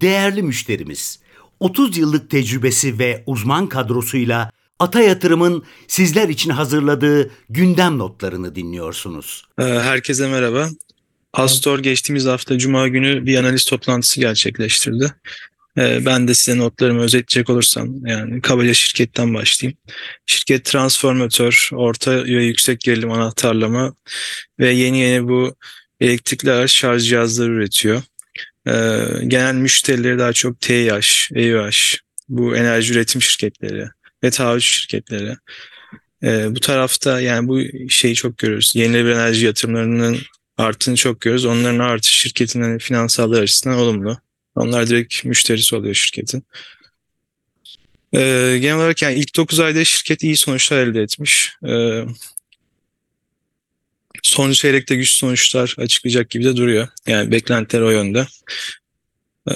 Değerli müşterimiz, 30 yıllık tecrübesi ve uzman kadrosuyla Ata Yatırım'ın sizler için hazırladığı gündem notlarını dinliyorsunuz. Ee, herkese merhaba. Astor geçtiğimiz hafta Cuma günü bir analiz toplantısı gerçekleştirdi. Ee, ben de size notlarımı özetleyecek olursam yani kabaca şirketten başlayayım. Şirket transformatör, orta ve yüksek gerilim anahtarlama ve yeni yeni bu elektrikli araç şarj cihazları üretiyor. Ee, genel müşterileri daha çok TİH, EÜH, bu enerji üretim şirketleri ve taahhüt şirketleri. Ee, bu tarafta yani bu şeyi çok görüyoruz. Yenilenebilir enerji yatırımlarının arttığını çok görüyoruz. Onların artış şirketin hani finansalları açısından olumlu. Onlar direkt müşterisi oluyor şirketin. Ee, genel olarak yani ilk 9 ayda şirket iyi sonuçlar elde etmiş. Ee, son çeyrekte güç sonuçlar açıklayacak gibi de duruyor. Yani beklentiler o yönde. Ee,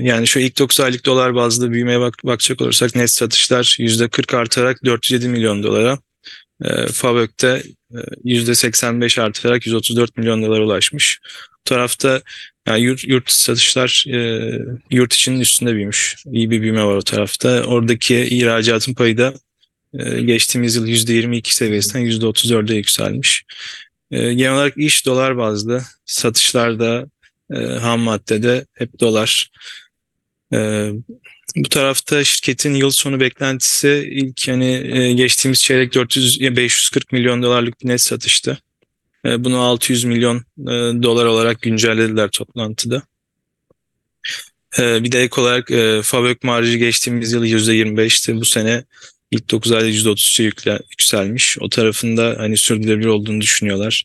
yani şu ilk 9 aylık dolar bazlı büyümeye bak bakacak olursak net satışlar %40 artarak 407 milyon dolara. E, Favök'te e, %85 artarak 134 milyon dolara ulaşmış. Bu tarafta yani yurt, yurt satışlar e, yurt içinin üstünde büyümüş. İyi bir büyüme var o tarafta. Oradaki ihracatın payı da e, geçtiğimiz yıl %22 seviyesinden %34'e yükselmiş. E, genel olarak iş dolar bazlı. Satışlarda e, ham maddede hep dolar. E, bu tarafta şirketin yıl sonu beklentisi ilk yani e, geçtiğimiz çeyrek 400 540 milyon dolarlık bir net satıştı. Bunu 600 milyon e, dolar olarak güncellediler toplantıda. Bir de ek olarak Fabök marjı geçtiğimiz yıl %25'ti. Bu sene ilk 9 ayda %33'e yükselmiş. O tarafında hani sürdürülebilir olduğunu düşünüyorlar.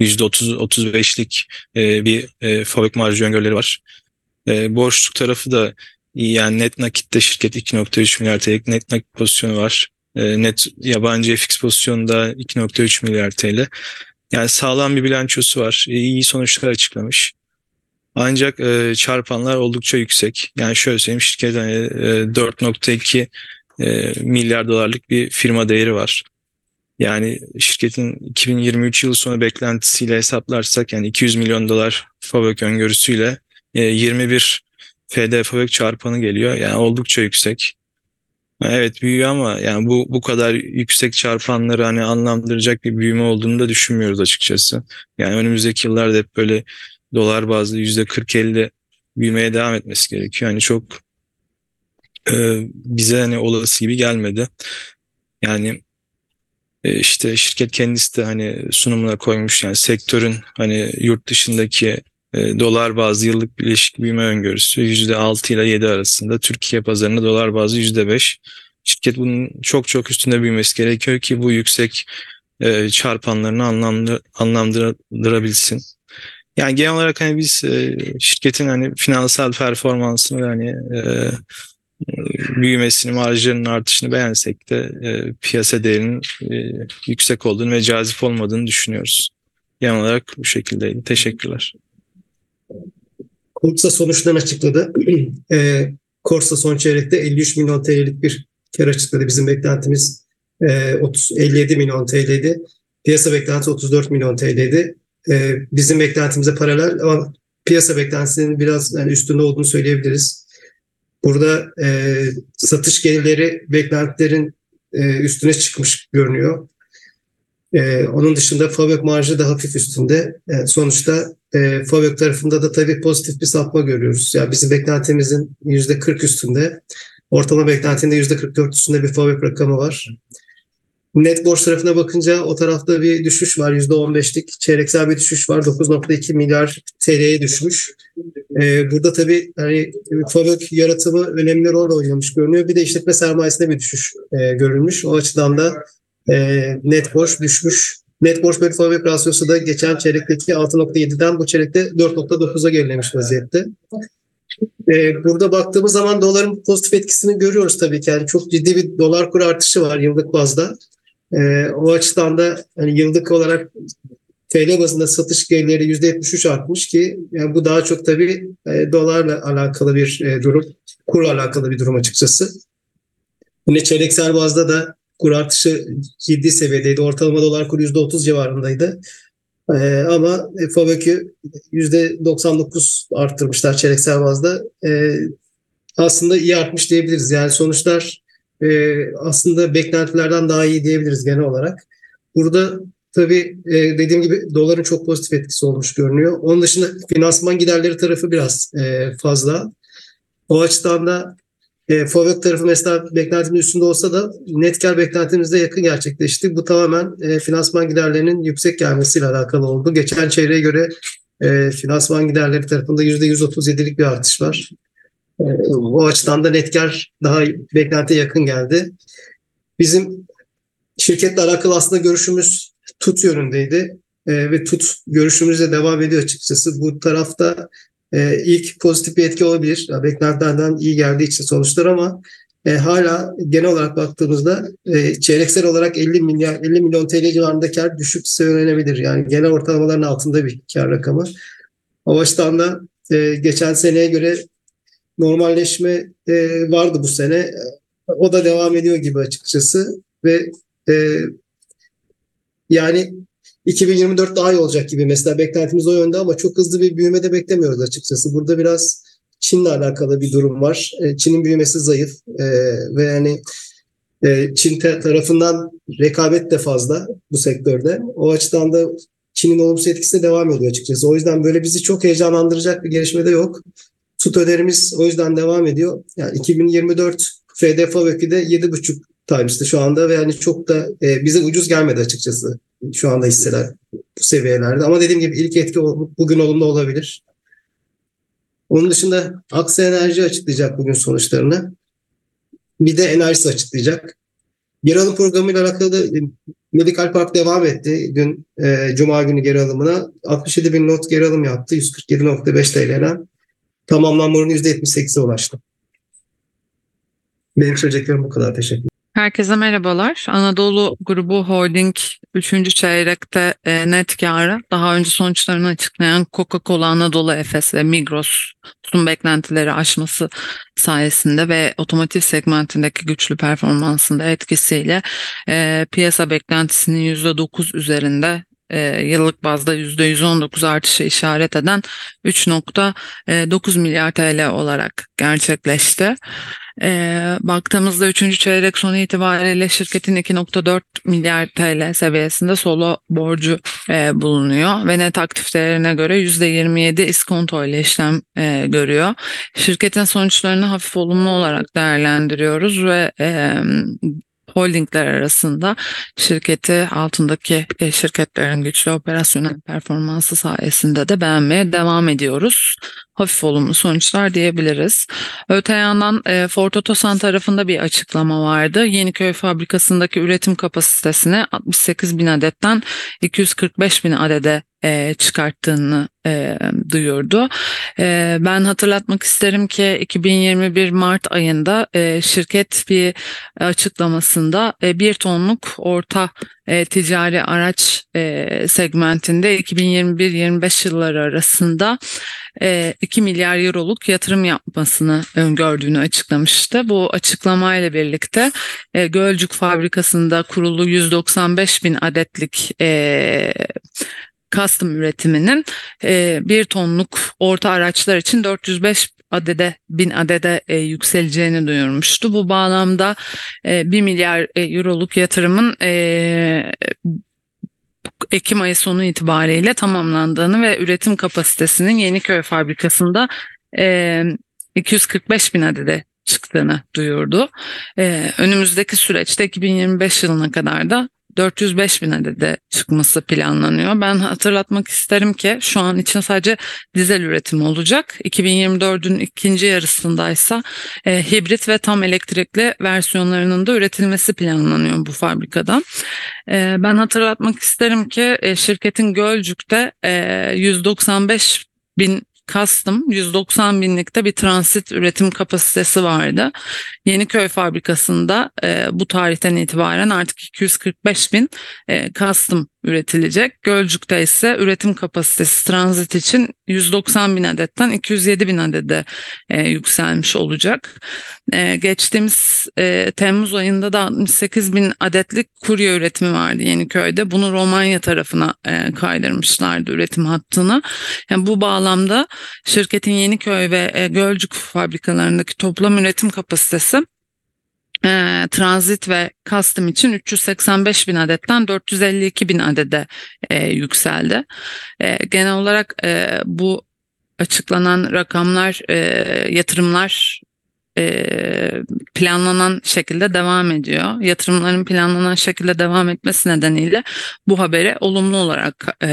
%30-35'lik e, bir e, fabrik marjı öngörüleri var. E, borçluk tarafı da yani net nakitte şirket 2.3 milyar TL net nakit pozisyonu var. E, net yabancı FX pozisyonu da 2.3 milyar TL. Yani sağlam bir bilançosu var. E, iyi sonuçlar açıklamış. Ancak e, çarpanlar oldukça yüksek. Yani şöyle söyleyeyim şirket hani, e, 4.2 e, milyar dolarlık bir firma değeri var. Yani şirketin 2023 yılı sonu beklentisiyle hesaplarsak yani 200 milyon dolar fabrik öngörüsüyle 21 FD fabrik çarpanı geliyor. Yani oldukça yüksek. Evet büyüyor ama yani bu bu kadar yüksek çarpanları hani anlamlandıracak bir büyüme olduğunu da düşünmüyoruz açıkçası. Yani önümüzdeki yıllarda hep böyle dolar bazlı yüzde 40-50 büyümeye devam etmesi gerekiyor. Yani çok e, bize hani olası gibi gelmedi. Yani e, işte şirket kendisi de hani sunumuna koymuş yani sektörün hani yurt dışındaki e, dolar bazlı yıllık birleşik büyüme öngörüsü %6 ile 7 arasında. Türkiye pazarında dolar bazlı %5. Şirket bunun çok çok üstünde büyümesi gerekiyor ki bu yüksek e, çarpanlarını anlamlı, anlamlandırabilsin. Yani genel olarak hani biz e, şirketin hani finansal performansını hani e, büyümesini, marjlarının artışını beğensek de e, piyasa değerinin e, yüksek olduğunu ve cazip olmadığını düşünüyoruz. Genel olarak bu şekildeydi. Teşekkürler. Korsa sonuçlarını açıkladı. e, Korsa son çeyrekte 53 milyon TL'lik bir kar açıkladı. Bizim beklentimiz e, 30, 57 milyon TL'ydi. Piyasa beklentisi 34 milyon TL'ydi. E, bizim beklentimize paralel ama piyasa beklentisinin biraz yani üstünde olduğunu söyleyebiliriz. Burada e, satış gelirleri beklentilerin e, üstüne çıkmış görünüyor. E, onun dışında Fabök marjı da hafif üstünde. E, sonuçta e, Fabök tarafında da tabii pozitif bir sapma görüyoruz. Yani bizim beklentimizin %40 üstünde. Ortalama beklentinin %44 üstünde bir Fabök rakamı var. Net borç tarafına bakınca o tarafta bir düşüş var. %15'lik çeyreksel bir düşüş var. 9.2 milyar TL'ye düşmüş. Ee, burada tabii hani fabrik yaratımı önemli rol oynamış görünüyor. Bir de işletme sermayesinde bir düşüş e, görülmüş. O açıdan da e, net borç düşmüş. Net borç bölü fabrik rasyosu da geçen çeyrekteki 6.7'den bu çeyrekte 4.9'a gerilemiş vaziyette. Ee, burada baktığımız zaman doların pozitif etkisini görüyoruz tabii ki. Yani çok ciddi bir dolar kur artışı var yıllık bazda. E, o açıdan da hani yıllık olarak TL bazında satış gelirleri %73 artmış ki yani bu daha çok tabii e, dolarla alakalı bir e, durum, kurla alakalı bir durum açıkçası. Yine çeyreksel bazda da kur artışı ciddi seviyedeydi. Ortalama dolar kuru %30 civarındaydı. E, ama FAVÖK'ü %99 arttırmışlar çeyreksel bazda. E, aslında iyi artmış diyebiliriz. Yani sonuçlar e, aslında beklentilerden daha iyi diyebiliriz genel olarak. Burada tabii e, dediğim gibi doların çok pozitif etkisi olmuş görünüyor. Onun dışında finansman giderleri tarafı biraz e, fazla. O açıdan da e, Forward tarafı mesela beklentimin üstünde olsa da net kar beklentimizde yakın gerçekleşti. Bu tamamen e, finansman giderlerinin yüksek gelmesiyle alakalı oldu. Geçen çeyreğe göre e, finansman giderleri tarafında %137'lik bir artış var. O açıdan da net kar daha beklentiye yakın geldi. Bizim şirketle alakalı aslında görüşümüz tut yönündeydi. E, ve tut görüşümüzle devam ediyor açıkçası. Bu tarafta e, ilk pozitif bir etki olabilir. Beklentilerden iyi geldiği için sonuçlar ama e, hala genel olarak baktığımızda e, çeyreksel olarak 50 milyar 50 milyon TL civarında kar düşük söylenebilir. Yani genel ortalamaların altında bir kar rakamı. O açıdan da e, geçen seneye göre normalleşme e, vardı bu sene. O da devam ediyor gibi açıkçası ve e, yani 2024 daha iyi olacak gibi mesela beklentimiz o yönde ama çok hızlı bir büyüme de beklemiyoruz açıkçası. Burada biraz Çin'le alakalı bir durum var. E, Çin'in büyümesi zayıf e, ve yani e, Çin tarafından rekabet de fazla bu sektörde. O açıdan da Çin'in olumsuz etkisi de devam ediyor açıkçası. O yüzden böyle bizi çok heyecanlandıracak bir gelişme de yok. Tut öderimiz o yüzden devam ediyor. Yani 2024 FDF de 7,5 times'tı şu anda ve yani çok da e, bize ucuz gelmedi açıkçası şu anda hisseler bu seviyelerde. Ama dediğim gibi ilk etki bugün olumlu olabilir. Onun dışında Aksa Enerji açıklayacak bugün sonuçlarını. Bir de Enerjisi açıklayacak. Geri alım programıyla alakalı da Medical Park devam etti. Dün e, Cuma günü geri alımına 67 bin not geri alım yaptı. 147.5 TL'den tamamlanma oranı %78'e ulaştı. Benim söyleyeceklerim bu kadar. Teşekkür Herkese merhabalar. Anadolu Grubu Holding 3. çeyrekte e, net karı daha önce sonuçlarını açıklayan Coca-Cola Anadolu Efes ve Migros'un beklentileri aşması sayesinde ve otomotiv segmentindeki güçlü performansında etkisiyle e, piyasa beklentisinin %9 üzerinde e, yıllık bazda %119 artışı işaret eden 3.9 milyar TL olarak gerçekleşti. E, baktığımızda 3. çeyrek sonu itibariyle şirketin 2.4 milyar TL seviyesinde solo borcu e, bulunuyor ve net aktif değerine göre %27 iskonto ile işlem e, görüyor. Şirketin sonuçlarını hafif olumlu olarak değerlendiriyoruz ve e, holdingler arasında şirketi altındaki e, şirketlerin güçlü operasyonel performansı sayesinde de beğenmeye devam ediyoruz. Hafif olumlu sonuçlar diyebiliriz. Öte yandan e, Ford Otosan tarafında bir açıklama vardı. Yeniköy fabrikasındaki üretim kapasitesini 68 bin adetten 245 bin adede e, çıkarttığını e, duyurdu. E, ben hatırlatmak isterim ki 2021 Mart ayında e, şirket bir açıklamasında e, bir tonluk orta e, ticari araç e, segmentinde 2021-25 yılları arasında 2 milyar euroluk yatırım yapmasını öngördüğünü açıklamıştı. Bu açıklamayla birlikte e, Gölcük fabrikasında kurulu 195 bin adetlik e, custom üretiminin e, bir tonluk orta araçlar için 405 adede bin adede e, yükseleceğini duyurmuştu. Bu bağlamda e, 1 milyar e, euroluk yatırımın e, Ekim ayı sonu itibariyle tamamlandığını ve üretim kapasitesinin Yeniköy fabrikasında e, 245 bin adede çıktığını duyurdu. E, önümüzdeki süreçte 2025 yılına kadar da 405 bin adede çıkması planlanıyor. Ben hatırlatmak isterim ki şu an için sadece dizel üretimi olacak. 2024'ün ikinci yarısındaysa e, hibrit ve tam elektrikli versiyonlarının da üretilmesi planlanıyor bu fabrikadan. E, ben hatırlatmak isterim ki e, şirketin Gölcük'te e, 195 bin Custom 190 binlikte bir transit üretim kapasitesi vardı. Yeniköy fabrikasında e, bu tarihten itibaren artık 245 bin e, custom üretilecek. Gölcük'te ise üretim kapasitesi transit için 190 bin adetten 207 bin adede e, yükselmiş olacak. E, geçtiğimiz e, Temmuz ayında da 68 bin adetlik kurye üretimi vardı Yeniköy'de. Bunu Romanya tarafına e, kaydırmışlardı üretim hattına. Yani bu bağlamda şirketin Yeniköy ve e, Gölcük fabrikalarındaki toplam üretim kapasitesi e, transit ve custom için 385 bin adetten 452 bin adede e, yükseldi. E, genel olarak e, bu açıklanan rakamlar, e, yatırımlar e, planlanan şekilde devam ediyor. Yatırımların planlanan şekilde devam etmesi nedeniyle bu haberi olumlu olarak, e,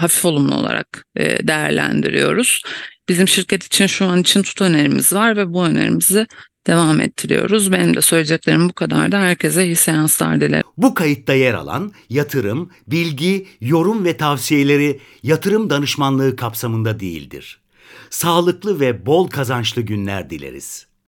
hafif olumlu olarak e, değerlendiriyoruz. Bizim şirket için şu an için tut önerimiz var ve bu önerimizi devam ettiriyoruz. Benim de söyleyeceklerim bu kadar da herkese iyi seanslar dilerim. Bu kayıtta yer alan yatırım, bilgi, yorum ve tavsiyeleri yatırım danışmanlığı kapsamında değildir. Sağlıklı ve bol kazançlı günler dileriz.